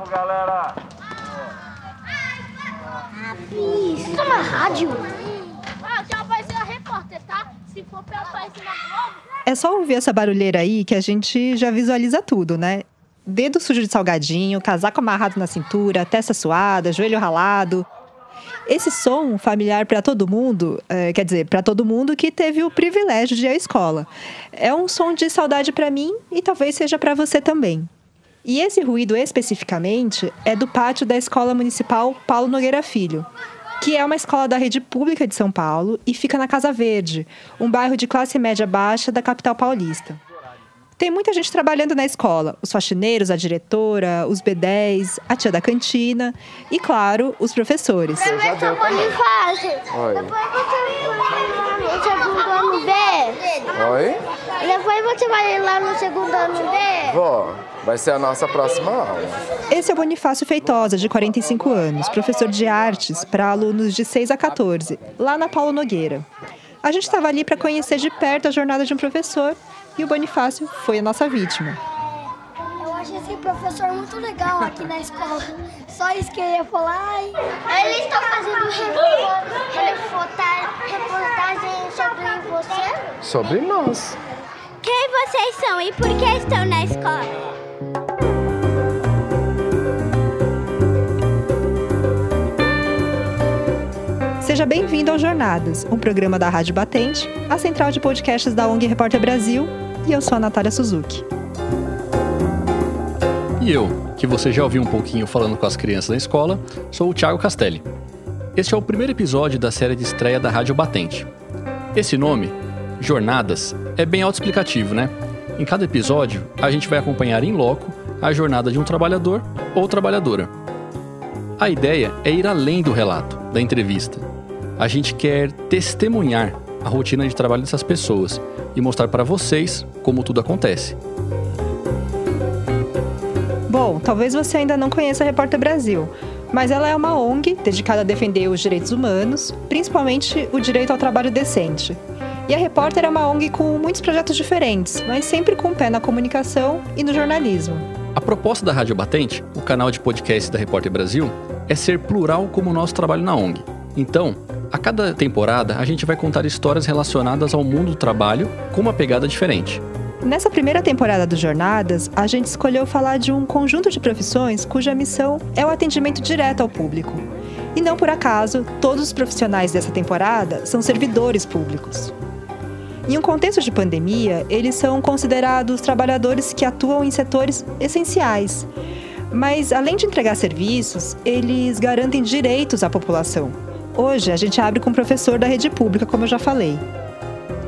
Vamos, galera! Isso é uma rádio? Ah, já vai ser a repórter, tá? Se for pra aparecer na Globo. É só ouvir essa barulheira aí que a gente já visualiza tudo, né? Dedo sujo de salgadinho, casaco amarrado na cintura, testa suada, joelho ralado. Esse som familiar para todo mundo, é, quer dizer, para todo mundo que teve o privilégio de ir à escola. É um som de saudade para mim e talvez seja para você também. E esse ruído especificamente é do pátio da Escola Municipal Paulo Nogueira Filho, que é uma escola da rede pública de São Paulo e fica na Casa Verde, um bairro de classe média baixa da capital paulista. Tem muita gente trabalhando na escola: os faxineiros, a diretora, os B10, a tia da cantina e, claro, os professores. Professor Bonifácio, Oi. depois você vai lá no segundo ano B. Oi? Depois você vai lá no segundo ano B. Vó, vai ser a nossa próxima aula. Esse é o Bonifácio Feitosa, de 45 anos, professor de artes para alunos de 6 a 14, lá na Paulo Nogueira. A gente estava ali para conhecer de perto a jornada de um professor e o Bonifácio foi a nossa vítima. Eu acho esse professor muito legal aqui na escola. Só isso que eu ia falar. Eles estão fazendo reportagem sobre você? Sobre nós. Quem vocês são e por que estão na escola? Seja bem-vindo ao Jornadas, um programa da Rádio Batente, a central de podcasts da ONG Repórter Brasil, e eu sou a Natália Suzuki. E eu, que você já ouviu um pouquinho falando com as crianças na escola, sou o Thiago Castelli. Este é o primeiro episódio da série de estreia da Rádio Batente. Esse nome, Jornadas, é bem autoexplicativo, né? Em cada episódio, a gente vai acompanhar em loco a jornada de um trabalhador ou trabalhadora. A ideia é ir além do relato, da entrevista. A gente quer testemunhar a rotina de trabalho dessas pessoas e mostrar para vocês como tudo acontece. Bom, talvez você ainda não conheça a Repórter Brasil, mas ela é uma ONG dedicada a defender os direitos humanos, principalmente o direito ao trabalho decente. E a Repórter é uma ONG com muitos projetos diferentes, mas sempre com o pé na comunicação e no jornalismo. A proposta da Rádio Batente, o canal de podcast da Repórter Brasil, é ser plural como o nosso trabalho na ONG. Então, a cada temporada, a gente vai contar histórias relacionadas ao mundo do trabalho com uma pegada diferente. Nessa primeira temporada do Jornadas, a gente escolheu falar de um conjunto de profissões cuja missão é o atendimento direto ao público. E não por acaso, todos os profissionais dessa temporada são servidores públicos. Em um contexto de pandemia, eles são considerados trabalhadores que atuam em setores essenciais. Mas, além de entregar serviços, eles garantem direitos à população. Hoje, a gente abre com um professor da rede pública, como eu já falei.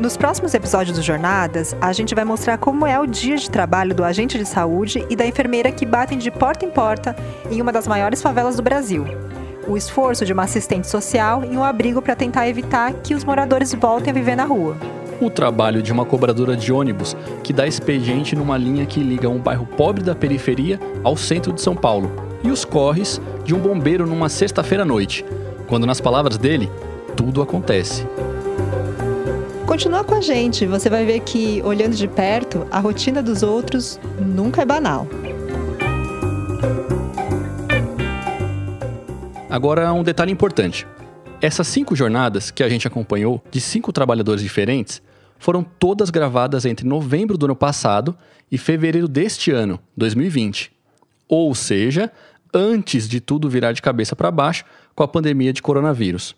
Nos próximos episódios do Jornadas, a gente vai mostrar como é o dia de trabalho do agente de saúde e da enfermeira que batem de porta em porta em uma das maiores favelas do Brasil. O esforço de uma assistente social em um abrigo para tentar evitar que os moradores voltem a viver na rua. O trabalho de uma cobradora de ônibus que dá expediente numa linha que liga um bairro pobre da periferia ao centro de São Paulo. E os corres de um bombeiro numa sexta-feira à noite, quando, nas palavras dele, tudo acontece. Continua com a gente, você vai ver que, olhando de perto, a rotina dos outros nunca é banal. Agora, um detalhe importante. Essas cinco jornadas que a gente acompanhou, de cinco trabalhadores diferentes, foram todas gravadas entre novembro do ano passado e fevereiro deste ano, 2020. Ou seja, antes de tudo virar de cabeça para baixo com a pandemia de coronavírus.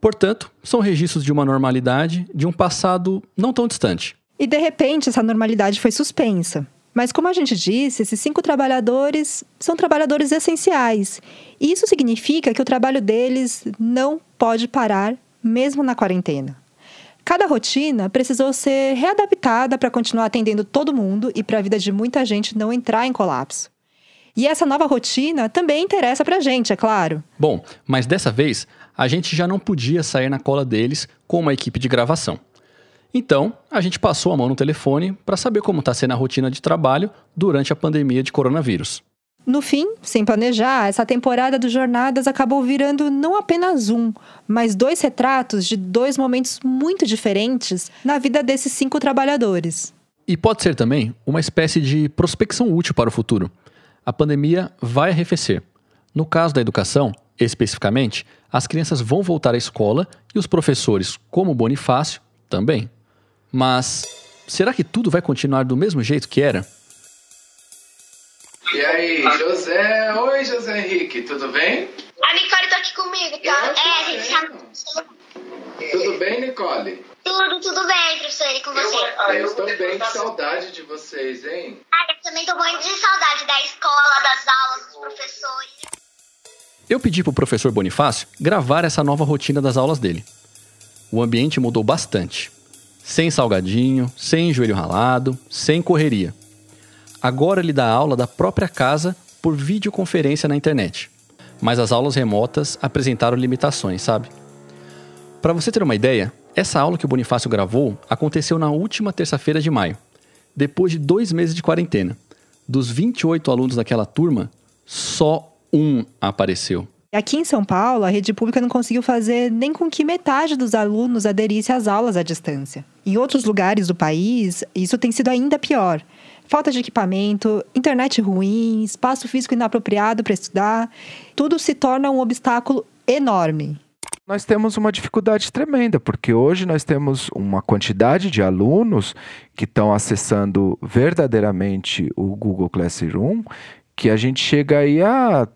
Portanto, são registros de uma normalidade de um passado não tão distante. E de repente essa normalidade foi suspensa. Mas como a gente disse, esses cinco trabalhadores são trabalhadores essenciais. E isso significa que o trabalho deles não pode parar, mesmo na quarentena. Cada rotina precisou ser readaptada para continuar atendendo todo mundo e para a vida de muita gente não entrar em colapso. E essa nova rotina também interessa para a gente, é claro. Bom, mas dessa vez a gente já não podia sair na cola deles com uma equipe de gravação. Então, a gente passou a mão no telefone para saber como está sendo a rotina de trabalho durante a pandemia de coronavírus. No fim, sem planejar, essa temporada do Jornadas acabou virando não apenas um, mas dois retratos de dois momentos muito diferentes na vida desses cinco trabalhadores. E pode ser também uma espécie de prospecção útil para o futuro. A pandemia vai arrefecer. No caso da educação, especificamente, as crianças vão voltar à escola e os professores, como Bonifácio, também. Mas será que tudo vai continuar do mesmo jeito que era? E aí, José? Oi, José Henrique, tudo bem? A Nicole tá aqui comigo, tá? Eu É, a gente tá. Tudo bem, Nicole? Tudo, tudo bem, professor, e com você? Eu estou bem, que saudade de vocês, hein? Também tô morrendo de saudade da escola, das aulas, dos professores. Eu pedi para o professor Bonifácio gravar essa nova rotina das aulas dele. O ambiente mudou bastante. Sem salgadinho, sem joelho ralado, sem correria. Agora ele dá aula da própria casa por videoconferência na internet. Mas as aulas remotas apresentaram limitações, sabe? Para você ter uma ideia, essa aula que o Bonifácio gravou aconteceu na última terça-feira de maio, depois de dois meses de quarentena. Dos 28 alunos daquela turma, só um apareceu. Aqui em São Paulo, a rede pública não conseguiu fazer nem com que metade dos alunos aderisse às aulas à distância. Em outros lugares do país, isso tem sido ainda pior. Falta de equipamento, internet ruim, espaço físico inapropriado para estudar, tudo se torna um obstáculo enorme. Nós temos uma dificuldade tremenda, porque hoje nós temos uma quantidade de alunos que estão acessando verdadeiramente o Google Classroom que a gente chega aí a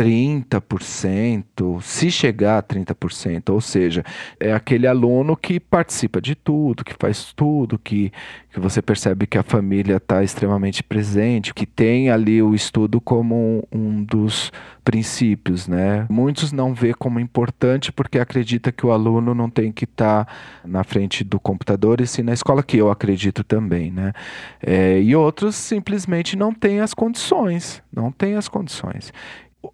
30%, se chegar a 30%, ou seja, é aquele aluno que participa de tudo, que faz tudo, que, que você percebe que a família está extremamente presente, que tem ali o estudo como um, um dos princípios, né? Muitos não vê como importante porque acredita que o aluno não tem que estar tá na frente do computador e sim na escola, que eu acredito também, né? É, e outros simplesmente não têm as condições, não têm as condições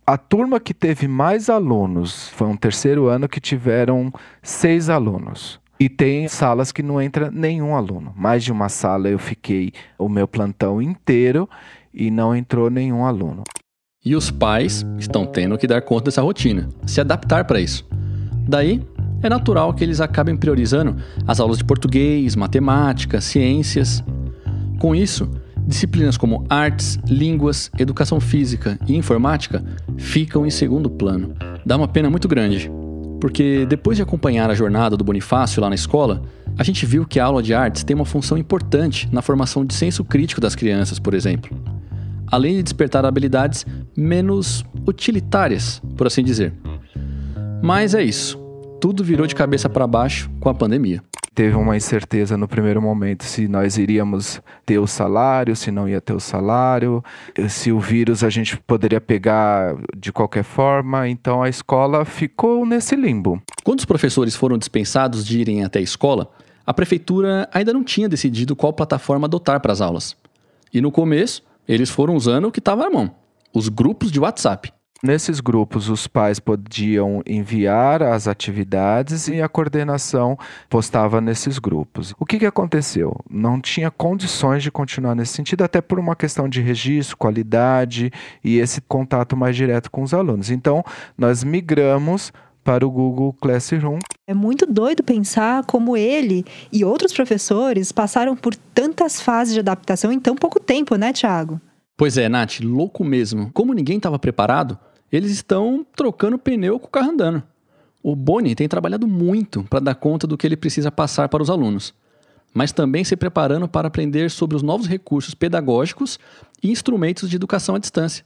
a turma que teve mais alunos foi um terceiro ano que tiveram seis alunos. E tem salas que não entra nenhum aluno. Mais de uma sala eu fiquei o meu plantão inteiro e não entrou nenhum aluno. E os pais estão tendo que dar conta dessa rotina, se adaptar para isso. Daí, é natural que eles acabem priorizando as aulas de português, matemática, ciências. Com isso, Disciplinas como artes, línguas, educação física e informática ficam em segundo plano. Dá uma pena muito grande, porque depois de acompanhar a jornada do Bonifácio lá na escola, a gente viu que a aula de artes tem uma função importante na formação de senso crítico das crianças, por exemplo. Além de despertar habilidades menos utilitárias, por assim dizer. Mas é isso. Tudo virou de cabeça para baixo com a pandemia teve uma incerteza no primeiro momento se nós iríamos ter o salário, se não ia ter o salário, se o vírus a gente poderia pegar de qualquer forma. Então a escola ficou nesse limbo. Quando os professores foram dispensados de irem até a escola, a prefeitura ainda não tinha decidido qual plataforma adotar para as aulas. E no começo, eles foram usando o que estava na mão: os grupos de WhatsApp. Nesses grupos, os pais podiam enviar as atividades e a coordenação postava nesses grupos. O que, que aconteceu? Não tinha condições de continuar nesse sentido, até por uma questão de registro, qualidade e esse contato mais direto com os alunos. Então, nós migramos para o Google Classroom. É muito doido pensar como ele e outros professores passaram por tantas fases de adaptação em tão pouco tempo, né, Tiago? Pois é, Nath, louco mesmo. Como ninguém estava preparado, eles estão trocando pneu com o carro andando. O Boni tem trabalhado muito para dar conta do que ele precisa passar para os alunos, mas também se preparando para aprender sobre os novos recursos pedagógicos e instrumentos de educação à distância.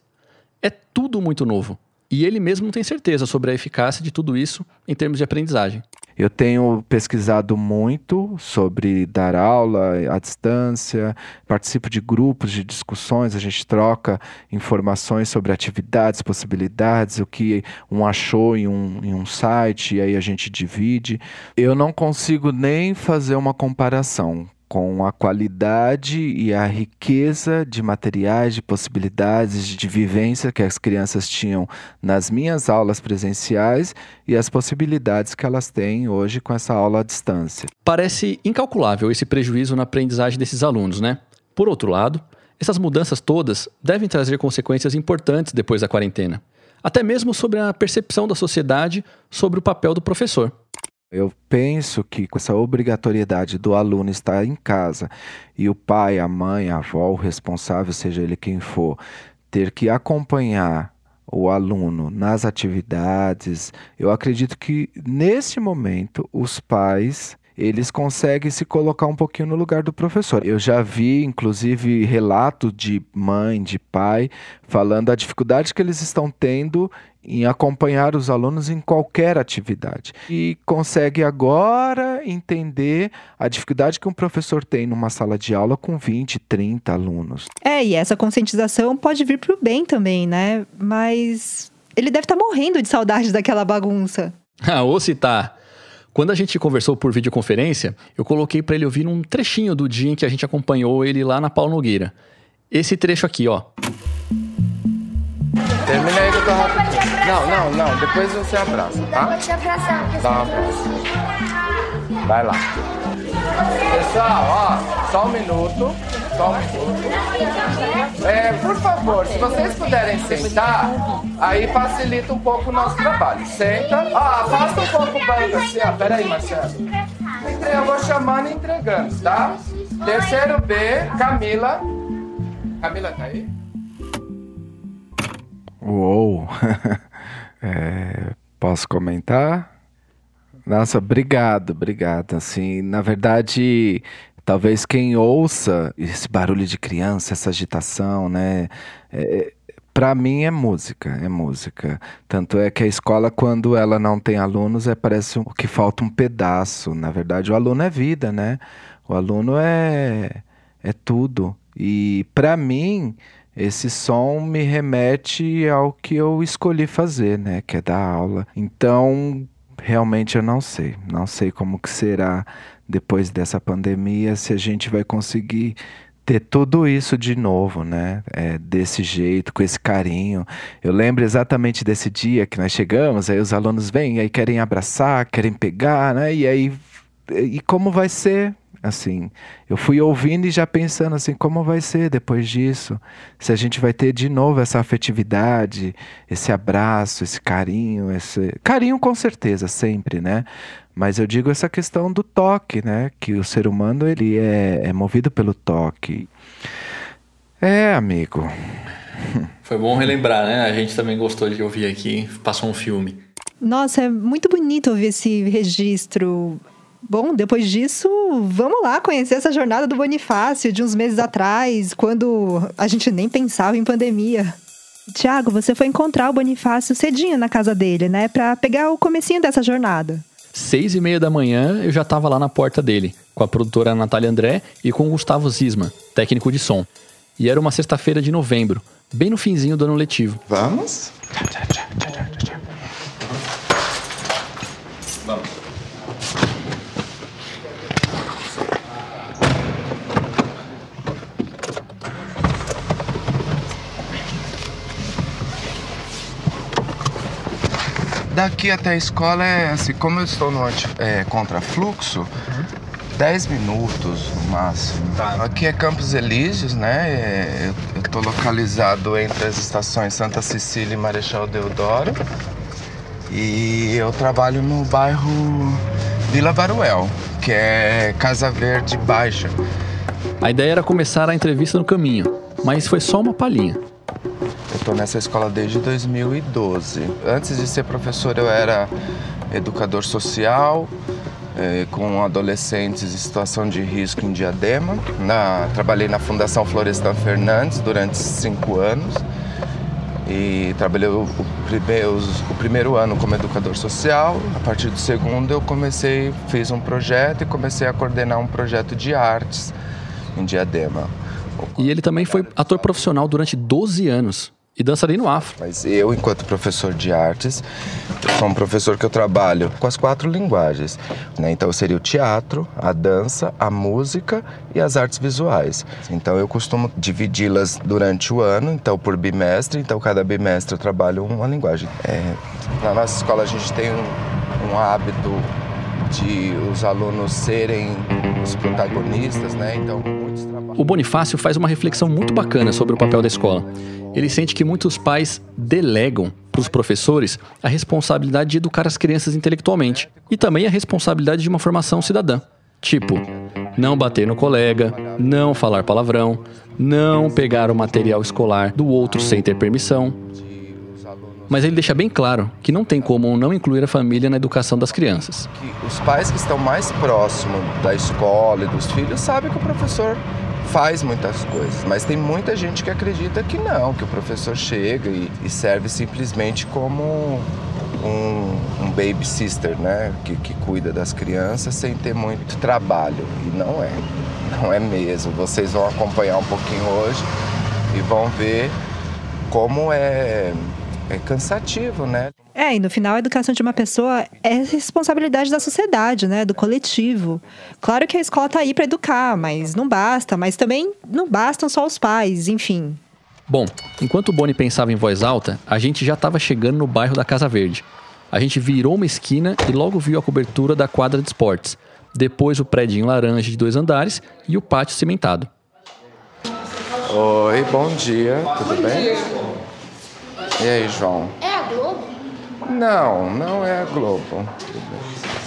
É tudo muito novo. E ele mesmo não tem certeza sobre a eficácia de tudo isso em termos de aprendizagem. Eu tenho pesquisado muito sobre dar aula à distância, participo de grupos de discussões, a gente troca informações sobre atividades, possibilidades, o que um achou em um, em um site, e aí a gente divide. Eu não consigo nem fazer uma comparação com a qualidade e a riqueza de materiais, de possibilidades, de vivência que as crianças tinham nas minhas aulas presenciais e as possibilidades que elas têm hoje com essa aula à distância. Parece incalculável esse prejuízo na aprendizagem desses alunos, né? Por outro lado, essas mudanças todas devem trazer consequências importantes depois da quarentena, até mesmo sobre a percepção da sociedade sobre o papel do professor. Eu penso que com essa obrigatoriedade do aluno estar em casa e o pai, a mãe, a avó, o responsável, seja ele quem for, ter que acompanhar o aluno nas atividades, eu acredito que nesse momento os pais eles conseguem se colocar um pouquinho no lugar do professor. Eu já vi, inclusive, relatos de mãe, de pai, falando a dificuldade que eles estão tendo em acompanhar os alunos em qualquer atividade. E consegue agora entender a dificuldade que um professor tem numa sala de aula com 20, 30 alunos. É, e essa conscientização pode vir pro bem também, né? Mas ele deve estar tá morrendo de saudade daquela bagunça. Ah, ou se tá. Quando a gente conversou por videoconferência, eu coloquei para ele ouvir um trechinho do dia em que a gente acompanhou ele lá na Paulo Nogueira. Esse trecho aqui, ó. Termina aí Não, não, não. Depois você abraça, tá? Vou te abraçar. Dá um abraço. Vai lá. Pessoal, ó, só um minuto. Só um minuto. É, por favor, se vocês puderem sentar, aí facilita um pouco o nosso trabalho. Senta. Ó, afasta um pouco o banco assim, ó. Pera aí, Marcelo. Eu vou chamando e entregando, tá? Terceiro B, Camila. Camila tá aí? Uou! é, posso comentar? Nossa, obrigado, obrigado. Assim, na verdade, talvez quem ouça esse barulho de criança, essa agitação, né? É, para mim é música, é música. Tanto é que a escola, quando ela não tem alunos, é parece que falta um pedaço. Na verdade, o aluno é vida, né? O aluno é é tudo. E para mim, esse som me remete ao que eu escolhi fazer, né, que é dar aula. Então, realmente eu não sei, não sei como que será depois dessa pandemia, se a gente vai conseguir ter tudo isso de novo, né? É, desse jeito, com esse carinho. Eu lembro exatamente desse dia que nós chegamos, aí os alunos vêm, aí querem abraçar, querem pegar, né? E aí, e como vai ser? Assim, eu fui ouvindo e já pensando assim, como vai ser depois disso? Se a gente vai ter de novo essa afetividade, esse abraço, esse carinho, esse carinho com certeza sempre, né? Mas eu digo essa questão do toque, né? Que o ser humano ele é, é movido pelo toque. É, amigo. Foi bom relembrar, né? A gente também gostou de ouvir aqui, passou um filme. Nossa, é muito bonito ouvir esse registro Bom, depois disso, vamos lá conhecer essa jornada do Bonifácio de uns meses atrás, quando a gente nem pensava em pandemia. Tiago, você foi encontrar o Bonifácio cedinho na casa dele, né? Pra pegar o comecinho dessa jornada. Seis e meia da manhã, eu já estava lá na porta dele, com a produtora Natália André e com o Gustavo Zisma, técnico de som. E era uma sexta-feira de novembro, bem no finzinho do ano letivo. Vamos? Daqui até a escola é assim, como eu estou no anti, é, contrafluxo, 10 minutos no máximo. Tá. Aqui é Campos Elíseos, né? É, eu estou localizado entre as estações Santa Cecília e Marechal Deodoro. E eu trabalho no bairro Vila Baruel, que é Casa Verde Baixa. A ideia era começar a entrevista no caminho, mas foi só uma palhinha. Nessa escola desde 2012. Antes de ser professor, eu era educador social, eh, com adolescentes em situação de risco em Diadema. Na, trabalhei na Fundação Florestan Fernandes durante cinco anos e trabalhei o, o, primeiro, o primeiro ano como educador social. A partir do segundo, eu comecei, fiz um projeto e comecei a coordenar um projeto de artes em Diadema. E ele também foi ator profissional durante 12 anos e dançarino afro. Mas eu, enquanto professor de artes, sou um professor que eu trabalho com as quatro linguagens. Né? Então seria o teatro, a dança, a música e as artes visuais. Então eu costumo dividi-las durante o ano, então por bimestre. Então cada bimestre eu trabalho uma linguagem. É, na nossa escola a gente tem um, um hábito de os alunos serem os protagonistas, né? Então O Bonifácio faz uma reflexão muito bacana sobre o papel da escola. Ele sente que muitos pais delegam para os professores a responsabilidade de educar as crianças intelectualmente e também a responsabilidade de uma formação cidadã. Tipo, não bater no colega, não falar palavrão, não pegar o material escolar do outro sem ter permissão. Mas ele deixa bem claro que não tem como não incluir a família na educação das crianças. Os pais que estão mais próximos da escola e dos filhos sabem que o professor faz muitas coisas, mas tem muita gente que acredita que não, que o professor chega e, e serve simplesmente como um, um baby sister, né? Que, que cuida das crianças sem ter muito trabalho. E não é. Não é mesmo. Vocês vão acompanhar um pouquinho hoje e vão ver como é, é cansativo, né? É, e no final a educação de uma pessoa é responsabilidade da sociedade, né, do coletivo. Claro que a escola tá aí para educar, mas não basta, mas também não bastam só os pais, enfim. Bom, enquanto o Boni pensava em voz alta, a gente já estava chegando no bairro da Casa Verde. A gente virou uma esquina e logo viu a cobertura da quadra de esportes. Depois o prédio laranja de dois andares e o pátio cimentado. Oi, bom dia, tudo bom bem? Dia. E aí, João? É a Globo? Não, não é a Globo.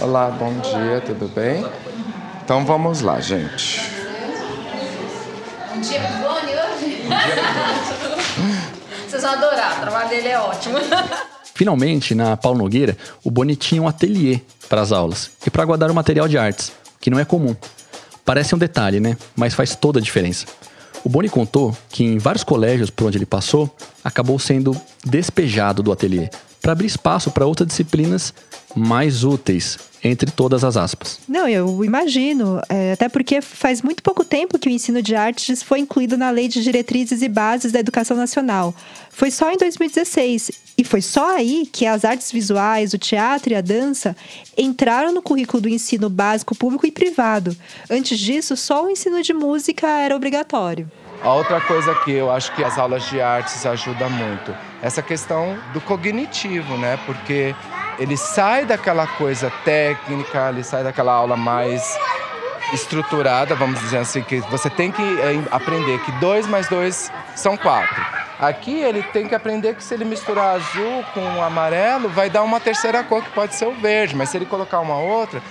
Olá, bom dia, tudo bem? Então vamos lá, gente. Um dia Boni hoje? Vocês vão adorar, o trabalho dele é ótimo. Finalmente, na Paulo Nogueira, o Boni tinha um ateliê para as aulas e para guardar o material de artes, que não é comum. Parece um detalhe, né? Mas faz toda a diferença. O Boni contou que em vários colégios por onde ele passou, acabou sendo despejado do ateliê para abrir espaço para outras disciplinas mais úteis, entre todas as aspas. Não, eu imagino, é, até porque faz muito pouco tempo que o ensino de artes foi incluído na Lei de Diretrizes e Bases da Educação Nacional. Foi só em 2016 e foi só aí que as artes visuais, o teatro e a dança entraram no currículo do ensino básico público e privado. Antes disso, só o ensino de música era obrigatório. A outra coisa que eu acho que as aulas de artes ajudam muito, essa questão do cognitivo, né? Porque ele sai daquela coisa técnica, ele sai daquela aula mais estruturada, vamos dizer assim, que você tem que é, aprender que dois mais dois são quatro. Aqui ele tem que aprender que se ele misturar azul com amarelo, vai dar uma terceira cor que pode ser o verde, mas se ele colocar uma outra,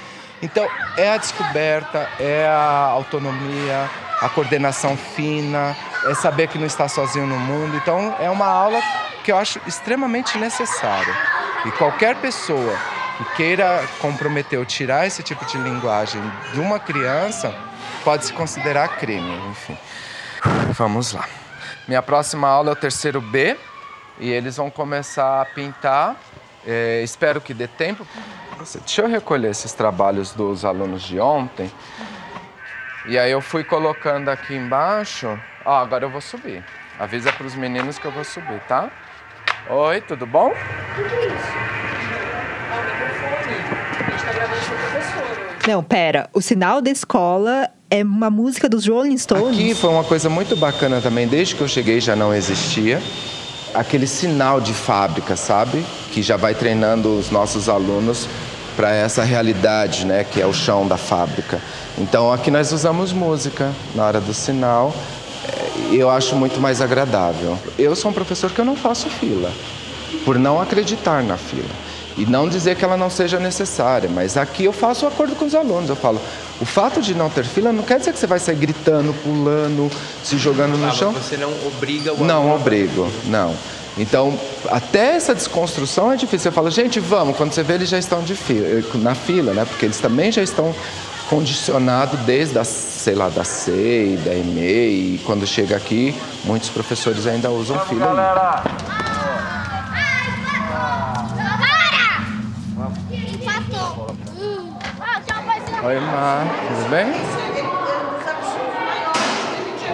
então é a descoberta, é a autonomia, a coordenação fina, é saber que não está sozinho no mundo. Então é uma aula que eu acho extremamente necessária. E qualquer pessoa que queira comprometer ou tirar esse tipo de linguagem de uma criança pode se considerar crime, enfim. Vamos lá. Minha próxima aula é o terceiro B e eles vão começar a pintar. É, espero que dê tempo. Deixa eu recolher esses trabalhos dos alunos de ontem. E aí eu fui colocando aqui embaixo. Ó, agora eu vou subir. Avisa para os meninos que eu vou subir, tá? Oi, tudo bom? Não, pera. O sinal da escola é uma música dos Rolling Stones. Aqui foi uma coisa muito bacana também. Desde que eu cheguei já não existia. Aquele sinal de fábrica, sabe? Que já vai treinando os nossos alunos para essa realidade, né? Que é o chão da fábrica. Então aqui nós usamos música na hora do sinal. e Eu acho muito mais agradável. Eu sou um professor que eu não faço fila, por não acreditar na fila. E não dizer que ela não seja necessária, mas aqui eu faço um acordo com os alunos. Eu falo, o fato de não ter fila não quer dizer que você vai sair gritando, pulando, se jogando no ah, chão. Você não obriga o Não obrigo, não. Então, até essa desconstrução é difícil. Eu falo, gente, vamos. Quando você vê, eles já estão fila, na fila, né? Porque eles também já estão condicionado desde a, sei lá, da CEI, da EMEI, e quando chega aqui, muitos professores ainda usam Vamos, fila. Galera. Oi, Mar, tudo bem?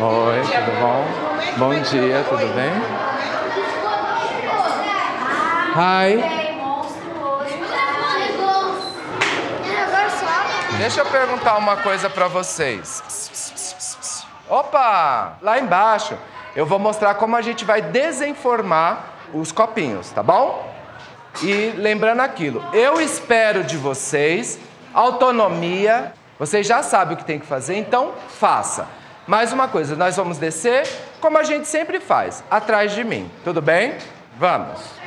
Oi, tudo bom? Bom dia, tudo bem? Hi. Deixa eu perguntar uma coisa para vocês. Opa! Lá embaixo eu vou mostrar como a gente vai desenformar os copinhos, tá bom? E lembrando aquilo, eu espero de vocês autonomia. Vocês já sabem o que tem que fazer, então faça. Mais uma coisa, nós vamos descer como a gente sempre faz, atrás de mim. Tudo bem? Vamos.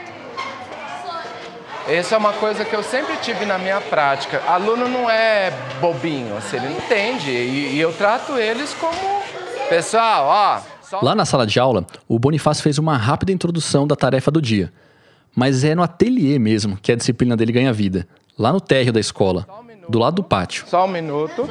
Essa é uma coisa que eu sempre tive na minha prática. Aluno não é bobinho, assim, ele entende. E, e eu trato eles como. Pessoal, ó. Só... Lá na sala de aula, o Bonifácio fez uma rápida introdução da tarefa do dia. Mas é no ateliê mesmo que a disciplina dele ganha vida. Lá no térreo da escola, do lado do pátio. Só um minuto.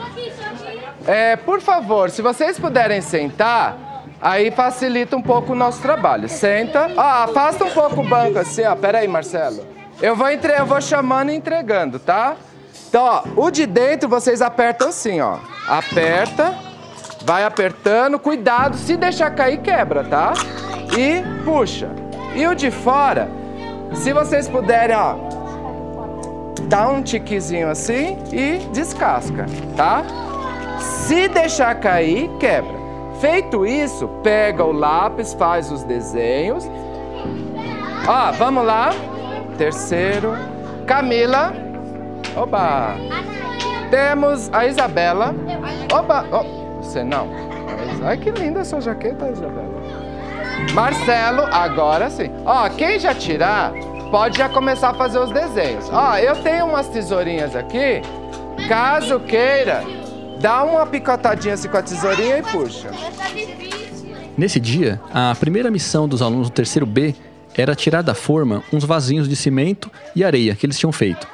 É, por favor, se vocês puderem sentar, aí facilita um pouco o nosso trabalho. Senta. Ah, afasta um pouco o banco assim, ó. Pera aí, Marcelo. Eu vou, entre... eu vou chamando e entregando, tá? Então, ó, o de dentro vocês apertam assim, ó. Aperta, vai apertando, cuidado, se deixar cair, quebra, tá? E puxa. E o de fora, se vocês puderem, ó, dá um tiquezinho assim e descasca, tá? Se deixar cair, quebra. Feito isso, pega o lápis, faz os desenhos. Ó, vamos lá. Terceiro. Camila. Oba. Temos a Isabela. Oba. Oh, você não. Ai, que linda a sua jaqueta, Isabela. Marcelo, agora sim. Ó, quem já tirar, pode já começar a fazer os desenhos. Ó, eu tenho umas tesourinhas aqui. Caso queira, dá uma picotadinha assim com a tesourinha e puxa. Nesse dia, a primeira missão dos alunos do terceiro B era tirar da forma uns vasinhos de cimento e areia que eles tinham feito.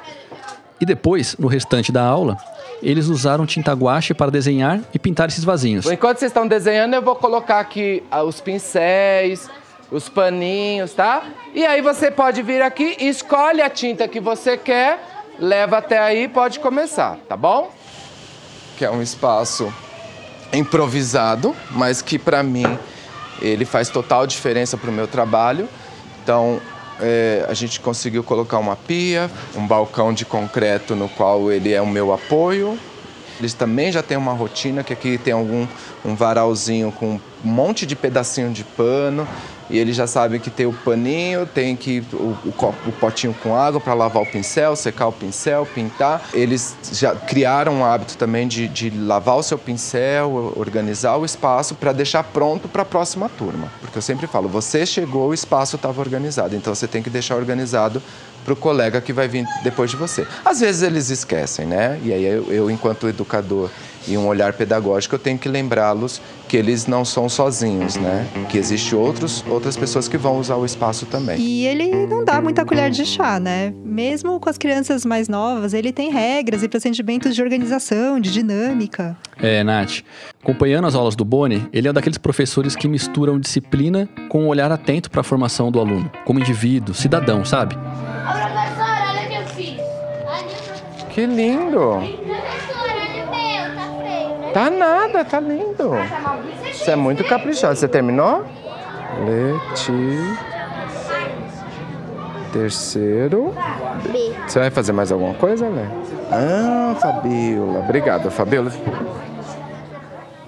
E depois, no restante da aula, eles usaram tinta guache para desenhar e pintar esses vasinhos. Enquanto vocês estão desenhando, eu vou colocar aqui ah, os pincéis, os paninhos, tá? E aí você pode vir aqui, escolhe a tinta que você quer, leva até aí e pode começar, tá bom? Que é um espaço improvisado, mas que para mim ele faz total diferença para o meu trabalho. Então, é, a gente conseguiu colocar uma pia, um balcão de concreto no qual ele é o meu apoio. Eles também já têm uma rotina que aqui tem algum um varalzinho com um monte de pedacinho de pano e eles já sabem que tem o paninho, tem que o, o, copo- o potinho com água para lavar o pincel, secar o pincel, pintar. Eles já criaram um hábito também de, de lavar o seu pincel, organizar o espaço para deixar pronto para a próxima turma. Porque eu sempre falo, você chegou, o espaço estava organizado, então você tem que deixar organizado para o colega que vai vir depois de você. Às vezes eles esquecem, né? E aí eu, eu enquanto educador e um olhar pedagógico, eu tenho que lembrá-los que eles não são sozinhos, né? Que existem outros, outras pessoas que vão usar o espaço também. E ele não dá muita colher de chá, né? Mesmo com as crianças mais novas, ele tem regras e procedimentos de organização, de dinâmica. É, Nath. Acompanhando as aulas do Boni, ele é um daqueles professores que misturam disciplina com um olhar atento para a formação do aluno, como indivíduo, cidadão, sabe? Ô, professora, olha o que eu fiz. Que lindo! Professora, olha o meu, tá feio, né? Tá nada, tá lindo. Você é muito caprichado. Você terminou? Leti. Terceiro. B. Você vai fazer mais alguma coisa, né? Ah, Fabiola. Obrigado, Fabiola.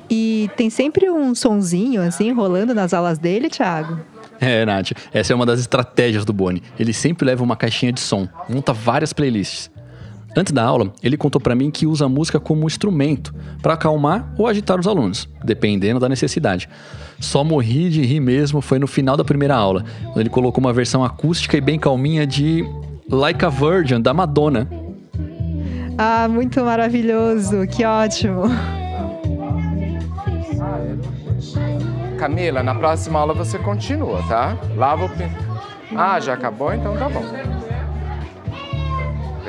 E tem sempre um sonzinho, assim, rolando nas aulas dele, Thiago. É, Nath, essa é uma das estratégias do Boni. Ele sempre leva uma caixinha de som, monta várias playlists. Antes da aula, ele contou pra mim que usa a música como instrumento para acalmar ou agitar os alunos, dependendo da necessidade. Só morri de rir mesmo foi no final da primeira aula, quando ele colocou uma versão acústica e bem calminha de Like a Virgin da Madonna. Ah, muito maravilhoso, que ótimo. Camila, na próxima aula você continua, tá? Lava o pin... Ah, já acabou? Então tá bom.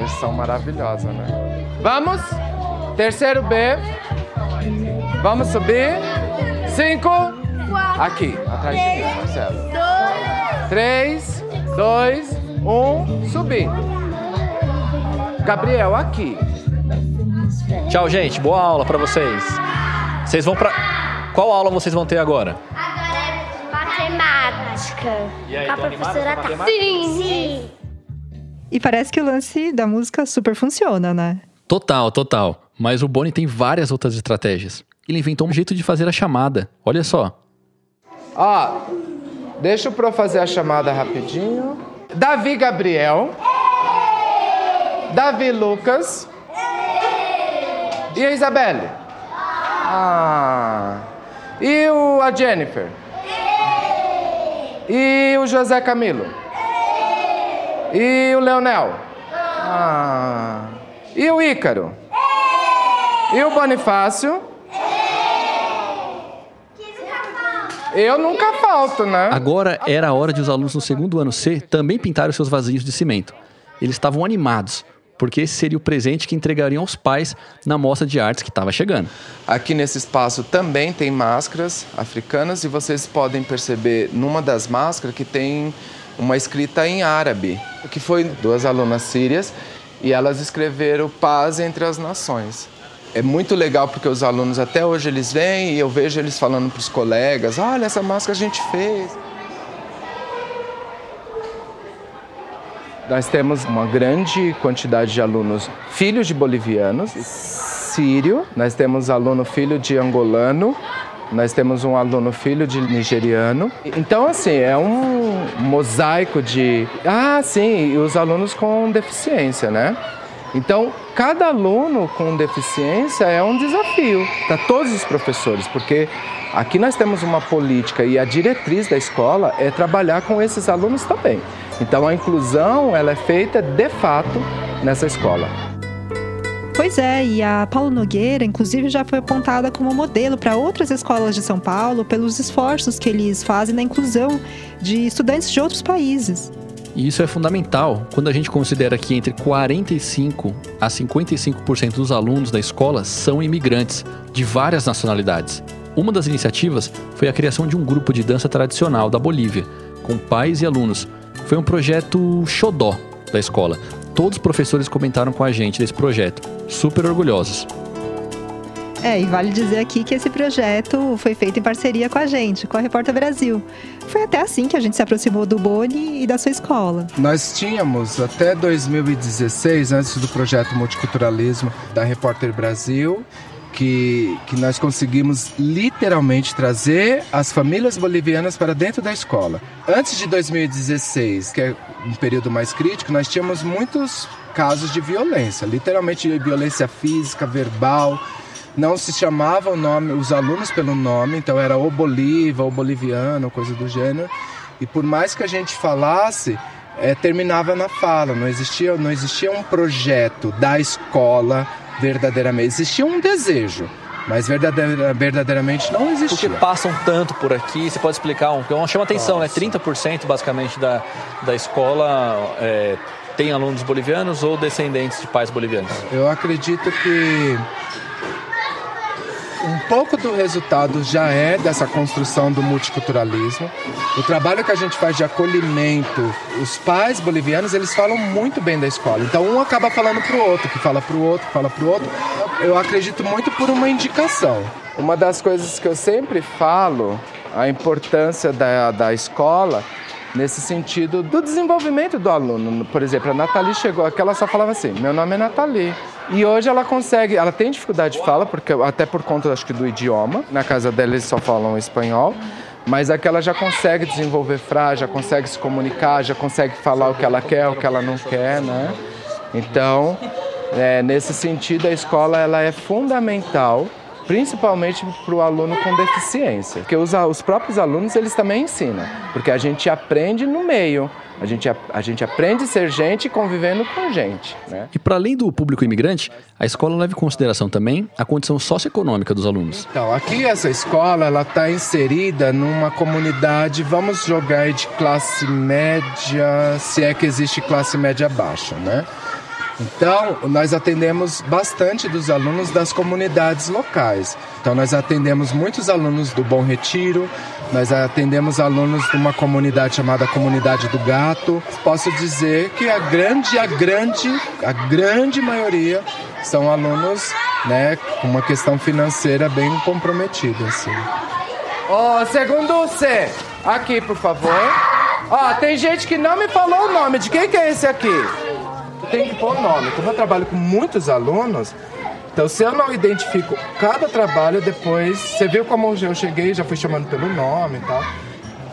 Versão maravilhosa, né? Vamos! Terceiro B. Vamos subir. Cinco. Aqui, atrás de mim, Marcelo. Três, dois, um, subindo. Gabriel, aqui. Tchau, gente. Boa aula pra vocês. Vocês vão pra. Qual aula vocês vão ter agora? Matemática. E aí, Com a animados professora tá. Sim, sim. E parece que o lance da música super funciona, né? Total, total. Mas o Boni tem várias outras estratégias. Ele inventou um jeito de fazer a chamada. Olha só. Ó, deixa o Pro fazer a chamada rapidinho. Davi Gabriel. Davi Lucas. E a Isabelle? Ah. E o, a Jennifer? E o José Camilo? E o Leonel? Ah. E o Ícaro? E o Bonifácio? Eu nunca falto, né? Agora era a hora de os alunos no segundo ano C também pintarem os seus vasinhos de cimento. Eles estavam animados, porque esse seria o presente que entregariam aos pais na mostra de artes que estava chegando. Aqui nesse espaço também tem máscaras africanas e vocês podem perceber numa das máscaras que tem uma escrita em árabe, que foi duas alunas sírias e elas escreveram paz entre as nações. É muito legal porque os alunos até hoje eles vêm e eu vejo eles falando para os colegas: olha, essa máscara a gente fez. Nós temos uma grande quantidade de alunos filhos de bolivianos, sírio, nós temos aluno filho de angolano, nós temos um aluno filho de nigeriano. Então, assim, é um mosaico de. Ah, sim, e os alunos com deficiência, né? Então, cada aluno com deficiência é um desafio para todos os professores, porque aqui nós temos uma política e a diretriz da escola é trabalhar com esses alunos também. Então, a inclusão ela é feita de fato nessa escola. Pois é, e a Paulo Nogueira, inclusive, já foi apontada como modelo para outras escolas de São Paulo pelos esforços que eles fazem na inclusão de estudantes de outros países. E isso é fundamental quando a gente considera que entre 45 a 55% dos alunos da escola são imigrantes de várias nacionalidades. Uma das iniciativas foi a criação de um grupo de dança tradicional da Bolívia, com pais e alunos. Foi um projeto xodó da escola. Todos os professores comentaram com a gente desse projeto, super orgulhosos. É, e vale dizer aqui que esse projeto foi feito em parceria com a gente, com a Repórter Brasil. Foi até assim que a gente se aproximou do Boni e da sua escola. Nós tínhamos até 2016, antes do projeto Multiculturalismo da Repórter Brasil, que, que nós conseguimos literalmente trazer as famílias bolivianas para dentro da escola. Antes de 2016, que é um período mais crítico, nós tínhamos muitos casos de violência, literalmente violência física, verbal, não se chamavam nome, os alunos pelo nome, então era o Bolívar, o boliviano, coisa do gênero. E por mais que a gente falasse, é, terminava na fala, não existia, não existia um projeto da escola verdadeiramente. Existia um desejo, mas verdadeira, verdadeiramente não existia. Porque passam tanto por aqui, você pode explicar, um, um chama atenção, Nossa. né? 30% basicamente da, da escola é, tem alunos bolivianos ou descendentes de pais bolivianos? Eu acredito que um pouco do resultado já é dessa construção do multiculturalismo. O trabalho que a gente faz de acolhimento, os pais bolivianos, eles falam muito bem da escola. Então um acaba falando para o outro, que fala para o outro, que fala para o outro. Eu acredito muito por uma indicação. Uma das coisas que eu sempre falo, a importância da, da escola nesse sentido do desenvolvimento do aluno. Por exemplo, a Nathalie chegou aqui, ela só falava assim: meu nome é Nathalie. E hoje ela consegue, ela tem dificuldade de fala, porque até por conta, acho que, do idioma. Na casa dela eles só falam espanhol. Mas aqui ela já consegue desenvolver frase, já consegue se comunicar, já consegue falar o que ela quer, o que ela não quer, né? Então, é, nesse sentido, a escola ela é fundamental principalmente para o aluno com deficiência. Porque os, os próprios alunos, eles também ensinam, porque a gente aprende no meio, a gente, a, a gente aprende a ser gente convivendo com gente. Né? E para além do público imigrante, a escola leva em consideração também a condição socioeconômica dos alunos. Então, aqui essa escola ela está inserida numa comunidade, vamos jogar de classe média, se é que existe classe média baixa, né? Então, nós atendemos bastante dos alunos das comunidades locais. Então, nós atendemos muitos alunos do Bom Retiro, nós atendemos alunos de uma comunidade chamada Comunidade do Gato. Posso dizer que a grande, a grande, a grande maioria são alunos, né, com uma questão financeira bem comprometida, assim. Oh, segundo C, aqui, por favor. Ó, oh, tem gente que não me falou o nome. De quem que é esse aqui? Tem que pôr nome. Como eu trabalho com muitos alunos, então se eu não identifico cada trabalho, depois. Você viu como eu cheguei, já fui chamando pelo nome e tal.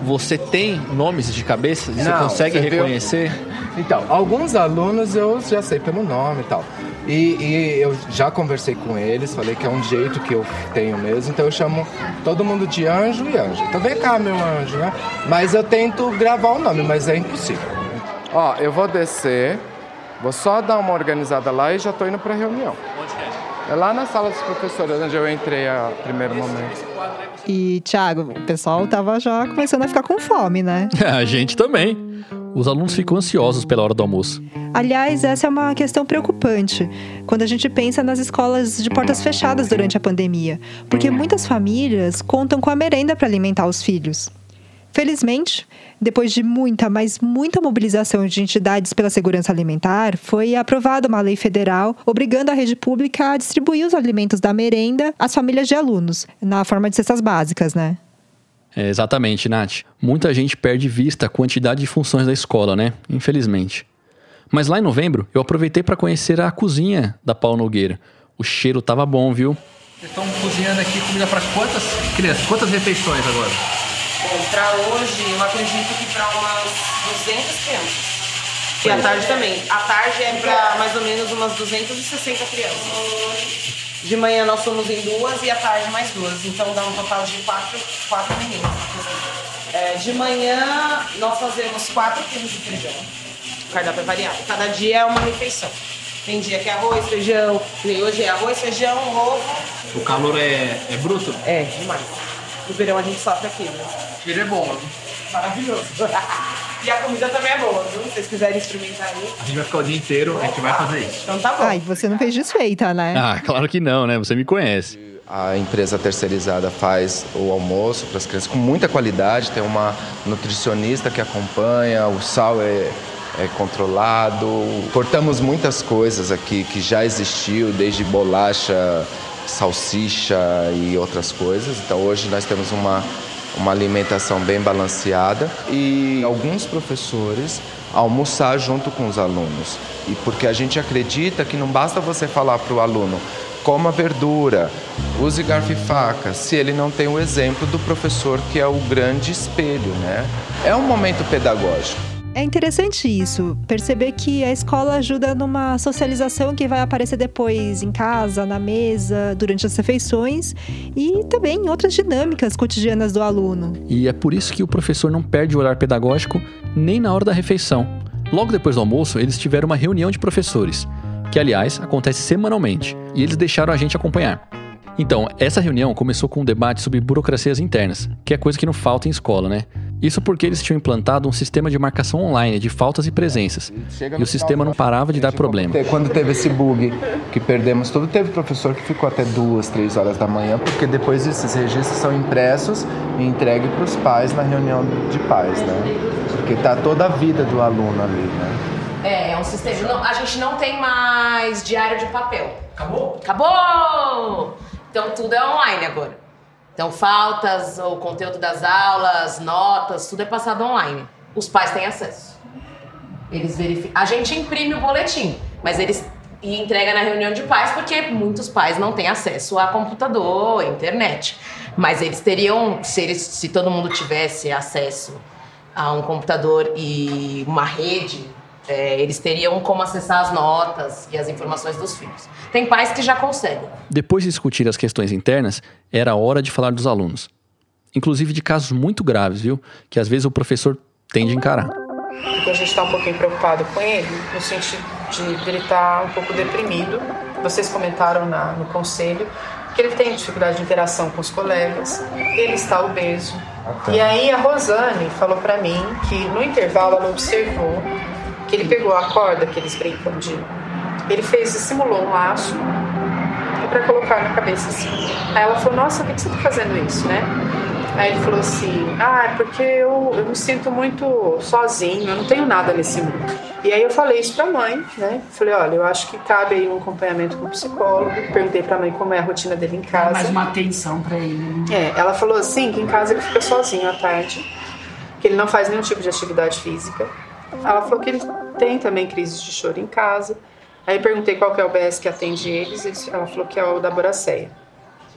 Você tem nomes de cabeça? Você não, consegue você reconhecer? Viu? Então, alguns alunos eu já sei pelo nome e tal. E, e, eu já conversei com eles, falei que é um jeito que eu tenho mesmo, então eu chamo todo mundo de anjo e anjo. Então vem cá, meu anjo, né? Mas eu tento gravar o nome, mas é impossível. Ó, eu vou descer, vou só dar uma organizada lá e já tô indo pra reunião. Onde é? É lá na sala dos professores, onde eu entrei a primeiro momento. E, Thiago, o pessoal tava já começando a ficar com fome, né? A gente também. Os alunos ficam ansiosos pela hora do almoço. Aliás, essa é uma questão preocupante quando a gente pensa nas escolas de portas fechadas durante a pandemia, porque muitas famílias contam com a merenda para alimentar os filhos. Felizmente, depois de muita, mas muita mobilização de entidades pela segurança alimentar, foi aprovada uma lei federal obrigando a rede pública a distribuir os alimentos da merenda às famílias de alunos, na forma de cestas básicas, né? É, exatamente, Nath. Muita gente perde vista a quantidade de funções da escola, né? Infelizmente. Mas lá em novembro, eu aproveitei para conhecer a cozinha da Paulo Nogueira. O cheiro tava bom, viu? Vocês estão cozinhando aqui comida para quantas crianças? Quantas refeições agora? Pra hoje, eu acredito que pra umas 200 crianças. E à tarde também. À tarde é pra mais ou menos umas 260 crianças. De manhã nós somos em duas e à tarde mais duas. Então dá um total de quatro, quatro meninas. É, de manhã nós fazemos quatro quilos de feijão. O cardápio é variado. Cada dia é uma refeição. Tem dia que é arroz, feijão. Hoje é arroz, feijão, ovo. O calor é, é bruto? É, demais. No verão a gente sofre aqui, né? O cheiro é bom. Maravilhoso. e a comida também é boa, viu? Se vocês quiserem experimentar aí. A gente vai ficar o dia inteiro, a gente vai fazer isso. Então tá bom. Ai, você não fez desfeita, né? Ah, claro que não, né? Você me conhece. A empresa terceirizada faz o almoço para as crianças com muita qualidade, tem uma nutricionista que acompanha, o sal é, é controlado. Cortamos muitas coisas aqui que já existiu, desde bolacha, salsicha e outras coisas. Então hoje nós temos uma, uma alimentação bem balanceada e alguns professores almoçar junto com os alunos. E porque a gente acredita que não basta você falar para o aluno coma verdura, use garfo e faca, se ele não tem o exemplo do professor que é o grande espelho, né? É um momento pedagógico. É interessante isso, perceber que a escola ajuda numa socialização que vai aparecer depois em casa, na mesa, durante as refeições e também em outras dinâmicas cotidianas do aluno. E é por isso que o professor não perde o olhar pedagógico nem na hora da refeição. Logo depois do almoço, eles tiveram uma reunião de professores, que aliás acontece semanalmente, e eles deixaram a gente acompanhar. Então, essa reunião começou com um debate sobre burocracias internas, que é coisa que não falta em escola, né? Isso porque eles tinham implantado um sistema de marcação online de faltas e presenças, e o sistema não parava de dar problema. Quando teve esse bug que perdemos tudo, teve professor que ficou até duas, três horas da manhã, porque depois esses registros são impressos e entregues para os pais na reunião de pais, né? Porque tá toda a vida do aluno ali, né? É, é um sistema. Não, a gente não tem mais diário de papel. Acabou? Acabou! Então tudo é online agora. Então faltas, o conteúdo das aulas, notas, tudo é passado online. Os pais têm acesso. Eles verificam. A gente imprime o boletim, mas eles e entrega na reunião de pais porque muitos pais não têm acesso a computador, internet. Mas eles teriam, se, eles, se todo mundo tivesse acesso a um computador e uma rede, é, eles teriam como acessar as notas e as informações dos filhos. Tem pais que já conseguem. Depois de discutir as questões internas, era hora de falar dos alunos. Inclusive de casos muito graves, viu? Que às vezes o professor tende a encarar. Porque a gente está um pouquinho preocupado com ele, no sentido de ele estar um pouco deprimido. Vocês comentaram na, no conselho que ele tem dificuldade de interação com os colegas, ele está obeso. E aí a Rosane falou para mim que no intervalo ela observou que ele pegou a corda que eles brincam de. Ele fez, simulou um laço para colocar na cabeça assim. Aí ela falou: Nossa, por que você tá fazendo isso, né? Aí ele falou assim: Ah, é porque eu, eu me sinto muito sozinho, eu não tenho nada nesse mundo. E aí eu falei isso pra mãe, né? Falei: Olha, eu acho que cabe aí um acompanhamento com o psicólogo. Perguntei pra mãe como é a rotina dele em casa. Mais uma atenção pra ele. né? É, ela falou assim: que em casa ele fica sozinho à tarde, que ele não faz nenhum tipo de atividade física. Ela falou que ele tem também crises de choro em casa. Aí perguntei qual que é o BS que atende eles, ela falou que é o da Boracéia.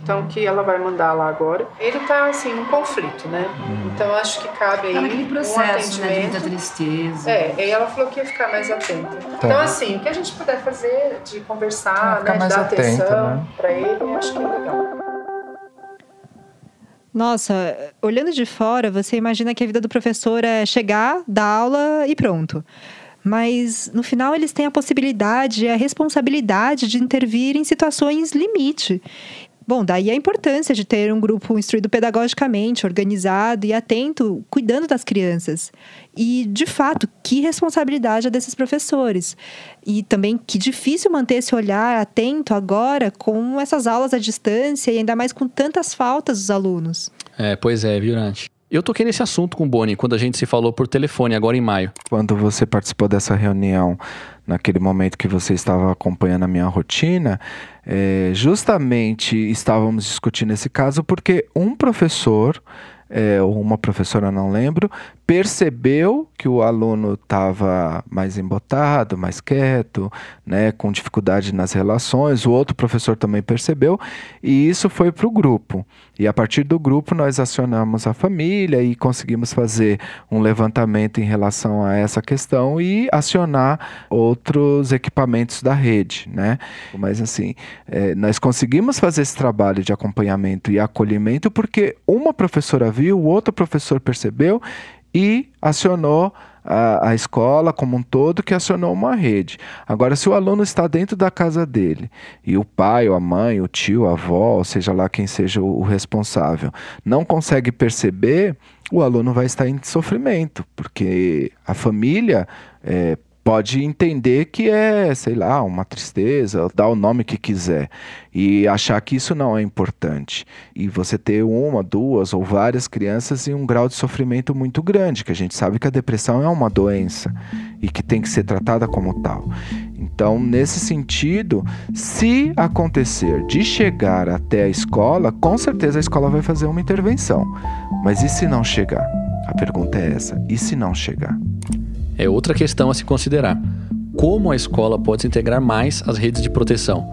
Então que ela vai mandar lá agora. Ele tá assim num conflito, né? Então eu acho que cabe aí Tá naquele um processo, né, de muita tristeza. É, e ela falou que ia ficar mais atenta. Então assim, o que a gente puder fazer de conversar, né, de dar atenta, atenção né? pra ele, eu acho que é legal. Nossa, olhando de fora, você imagina que a vida do professor é chegar, dar aula e pronto. mas no final eles têm a possibilidade e a responsabilidade de intervir em situações limite. Bom, daí a importância de ter um grupo instruído pedagogicamente, organizado e atento, cuidando das crianças. E, de fato, que responsabilidade é desses professores. E também que difícil manter esse olhar atento agora com essas aulas à distância e ainda mais com tantas faltas dos alunos. É, pois é, viu, Nath? Eu toquei nesse assunto com o Boni quando a gente se falou por telefone, agora em maio. Quando você participou dessa reunião, naquele momento que você estava acompanhando a minha rotina, é, justamente estávamos discutindo esse caso porque um professor, é, ou uma professora, não lembro, percebeu que o aluno estava mais embotado, mais quieto, né, com dificuldade nas relações. O outro professor também percebeu e isso foi para o grupo. E a partir do grupo nós acionamos a família e conseguimos fazer um levantamento em relação a essa questão e acionar outros equipamentos da rede, né? Mas assim, é, nós conseguimos fazer esse trabalho de acompanhamento e acolhimento porque uma professora viu, o outro professor percebeu e acionou a, a, escola como um todo que acionou uma rede. Agora, se o aluno está dentro da casa dele e o pai, ou a mãe, o tio, a avó, ou seja lá quem seja o, o responsável, não consegue perceber, o aluno vai estar em sofrimento, porque a família é, pode entender que é, sei lá, uma tristeza, dar o nome que quiser e achar que isso não é importante. E você ter uma, duas ou várias crianças em um grau de sofrimento muito grande, que a gente sabe que a depressão é uma doença e que tem que ser tratada como tal. Então, nesse sentido, se acontecer de chegar até a escola, com certeza a escola vai fazer uma intervenção. Mas e se não chegar? A pergunta é essa: e se não chegar? É outra questão a se considerar. Como a escola pode se integrar mais às redes de proteção,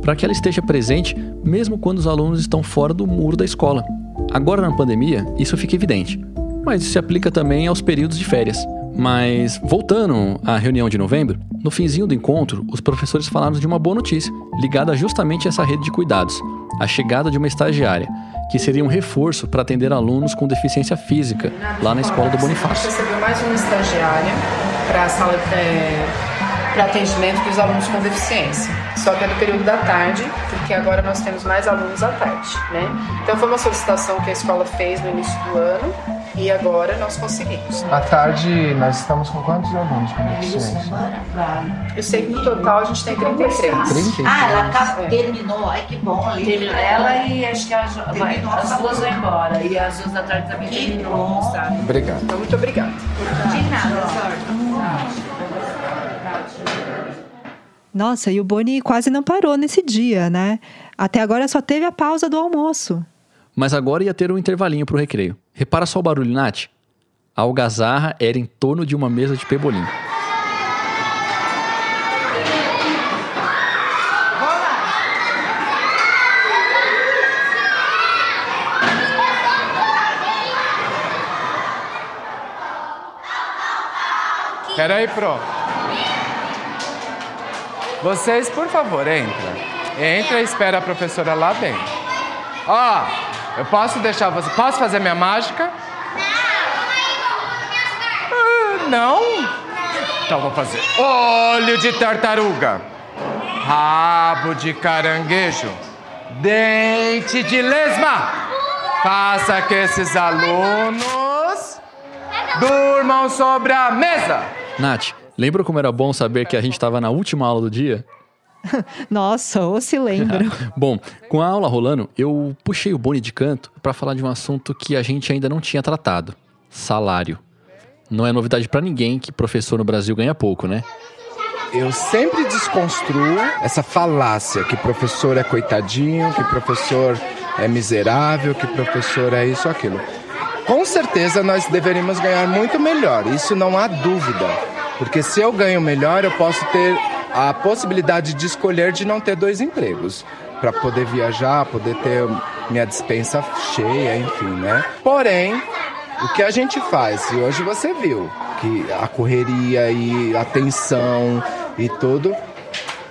para que ela esteja presente mesmo quando os alunos estão fora do muro da escola. Agora na pandemia, isso fica evidente, mas isso se aplica também aos períodos de férias. Mas voltando à reunião de novembro, no finzinho do encontro, os professores falaram de uma boa notícia, ligada justamente a essa rede de cuidados, a chegada de uma estagiária, que seria um reforço para atender alunos com deficiência física lá na escola do Bonifácio. A gente recebeu mais uma estagiária para a sala é, para atendimento dos alunos com deficiência. Só que é no período da tarde, porque agora nós temos mais alunos à tarde, né? Então foi uma solicitação que a escola fez no início do ano e agora nós conseguimos. À tarde nós estamos com quantos alunos com deficiência? Eu sei que no total a gente tem 33. 33? Ah, ela tá, terminou, ai que bom. Terminou ela e acho que as, vai, as duas vão embora. E as duas da tarde também Que terminou, sabe? Obrigado. Então, muito obrigada. De nada, Nossa, e o Boni quase não parou nesse dia, né? Até agora só teve a pausa do almoço. Mas agora ia ter um intervalinho pro recreio. Repara só o barulho, Nath. A algazarra era em torno de uma mesa de pebolim. Peraí, Pro. Vocês, por favor, entra. Entra e espera a professora lá dentro. Ó, eu posso deixar você. Posso fazer minha mágica? Ah, Não? Então vou fazer. Olho de tartaruga. Rabo de caranguejo. Dente de lesma. Faça que esses alunos durmam sobre a mesa. Nath, lembra como era bom saber que a gente estava na última aula do dia? Nossa, ou se lembra. Bom, com a aula rolando, eu puxei o Boni de canto para falar de um assunto que a gente ainda não tinha tratado: salário. Não é novidade para ninguém que professor no Brasil ganha pouco, né? Eu sempre desconstruo essa falácia que professor é coitadinho, que professor é miserável, que professor é isso ou aquilo. Com certeza nós deveríamos ganhar muito melhor, isso não há dúvida. Porque se eu ganho melhor, eu posso ter a possibilidade de escolher de não ter dois empregos. Para poder viajar, poder ter minha dispensa cheia, enfim, né? Porém, o que a gente faz, e hoje você viu, que a correria e a tensão e tudo.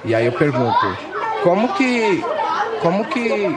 E aí eu pergunto, como que como que,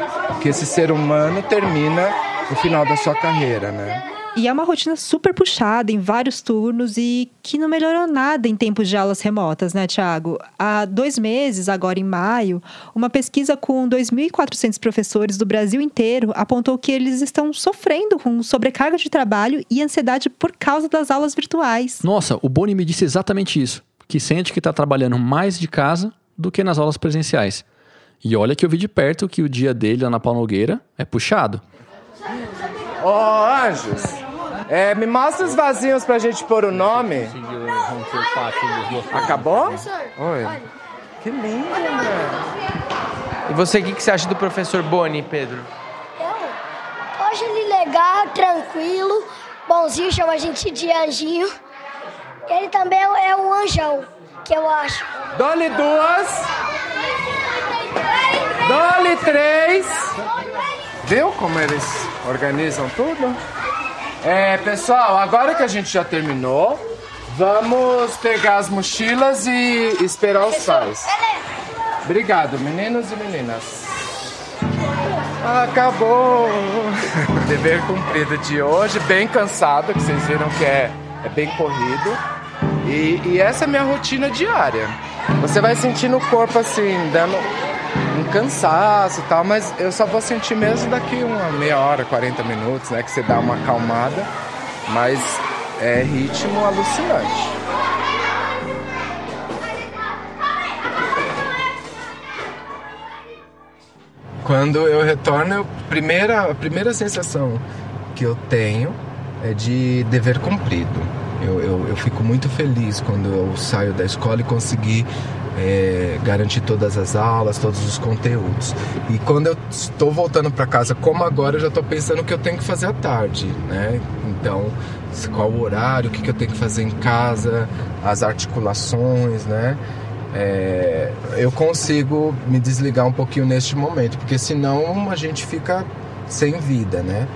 que esse ser humano termina o final da sua carreira, né? E é uma rotina super puxada em vários turnos e que não melhorou nada em tempos de aulas remotas, né, Tiago? Há dois meses, agora em maio, uma pesquisa com 2.400 professores do Brasil inteiro apontou que eles estão sofrendo com sobrecarga de trabalho e ansiedade por causa das aulas virtuais. Nossa, o Boni me disse exatamente isso. Que sente que está trabalhando mais de casa do que nas aulas presenciais. E olha que eu vi de perto que o dia dele lá na Pau Nogueira é puxado. Ô, Anjos, é, me mostra os vasinhos pra gente pôr o nome. Acabou? Oi. Que lindo, né? E você, o que, que você acha do professor Boni, Pedro? Eu acho ele legal, tranquilo, bonzinho, chama a gente de anjinho. Ele também é um anjão, que eu acho. Dole duas. Dole três. Viu como eles organizam tudo? É, pessoal, agora que a gente já terminou, vamos pegar as mochilas e esperar os pais. Obrigado, meninos e meninas. Acabou! Dever cumprido de hoje, bem cansado, que vocês viram que é, é bem corrido. E, e essa é a minha rotina diária. Você vai sentir no corpo assim, dando cansaço e tal, mas eu só vou sentir mesmo daqui uma meia hora, 40 minutos, né? Que você dá uma acalmada, mas é ritmo alucinante. Quando eu retorno, a primeira, a primeira sensação que eu tenho é de dever cumprido. Eu, eu, eu fico muito feliz quando eu saio da escola e consegui é, garantir todas as aulas, todos os conteúdos. E quando eu estou voltando para casa, como agora, eu já estou pensando o que eu tenho que fazer à tarde, né? Então, qual o horário, o que, que eu tenho que fazer em casa, as articulações, né? É, eu consigo me desligar um pouquinho neste momento, porque senão a gente fica sem vida, né?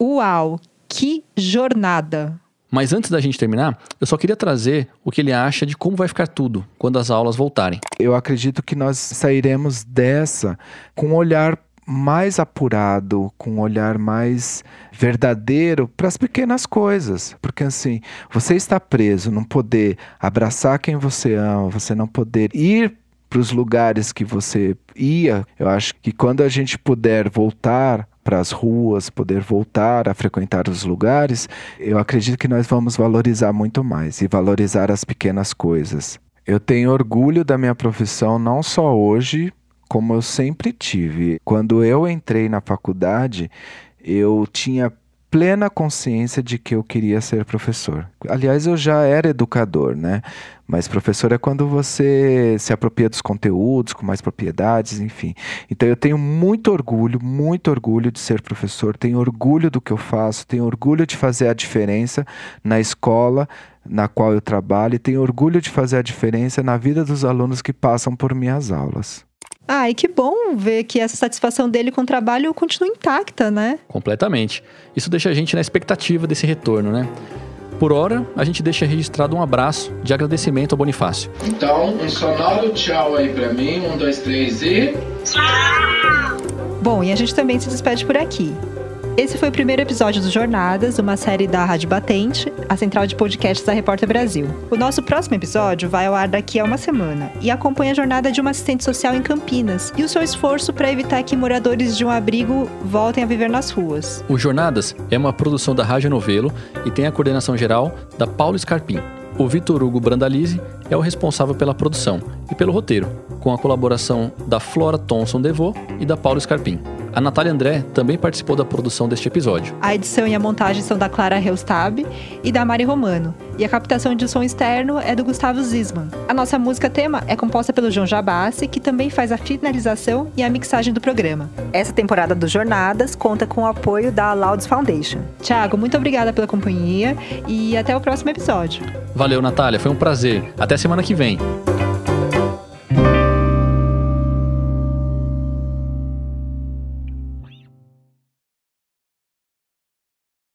Uau, que jornada! Mas antes da gente terminar, eu só queria trazer o que ele acha de como vai ficar tudo quando as aulas voltarem. Eu acredito que nós sairemos dessa com um olhar mais apurado, com um olhar mais verdadeiro para as pequenas coisas. Porque assim, você está preso, não poder abraçar quem você ama, você não poder ir para os lugares que você ia. Eu acho que quando a gente puder voltar para as ruas, poder voltar a frequentar os lugares, eu acredito que nós vamos valorizar muito mais e valorizar as pequenas coisas. Eu tenho orgulho da minha profissão não só hoje, como eu sempre tive. Quando eu entrei na faculdade, eu tinha plena consciência de que eu queria ser professor. Aliás, eu já era educador, né? Mas professor é quando você se apropria dos conteúdos com mais propriedades, enfim. Então eu tenho muito orgulho, muito orgulho de ser professor, tenho orgulho do que eu faço, tenho orgulho de fazer a diferença na escola na qual eu trabalho e tenho orgulho de fazer a diferença na vida dos alunos que passam por minhas aulas. Ah, e que bom ver que essa satisfação dele com o trabalho continua intacta, né? Completamente. Isso deixa a gente na expectativa desse retorno, né? Por hora, a gente deixa registrado um abraço de agradecimento ao Bonifácio. Então, um sonoro tchau aí pra mim. Um, dois, três e. Bom, e a gente também se despede por aqui. Esse foi o primeiro episódio do Jornadas, uma série da Rádio Batente, a central de podcasts da Repórter Brasil. O nosso próximo episódio vai ao ar daqui a uma semana e acompanha a jornada de uma assistente social em Campinas e o seu esforço para evitar que moradores de um abrigo voltem a viver nas ruas. O Jornadas é uma produção da Rádio Novelo e tem a coordenação geral da Paulo Scarpim. O Vitor Hugo Brandalize é o responsável pela produção e pelo roteiro, com a colaboração da Flora Thomson Devô e da Paulo Scarpim. A Natália André também participou da produção deste episódio. A edição e a montagem são da Clara Reustab e da Mari Romano. E a captação de som externo é do Gustavo Zisman. A nossa música tema é composta pelo João Jabassi, que também faz a finalização e a mixagem do programa. Essa temporada do Jornadas conta com o apoio da Louds Foundation. Tiago, muito obrigada pela companhia e até o próximo episódio. Valeu, Natália. Foi um prazer. Até semana que vem.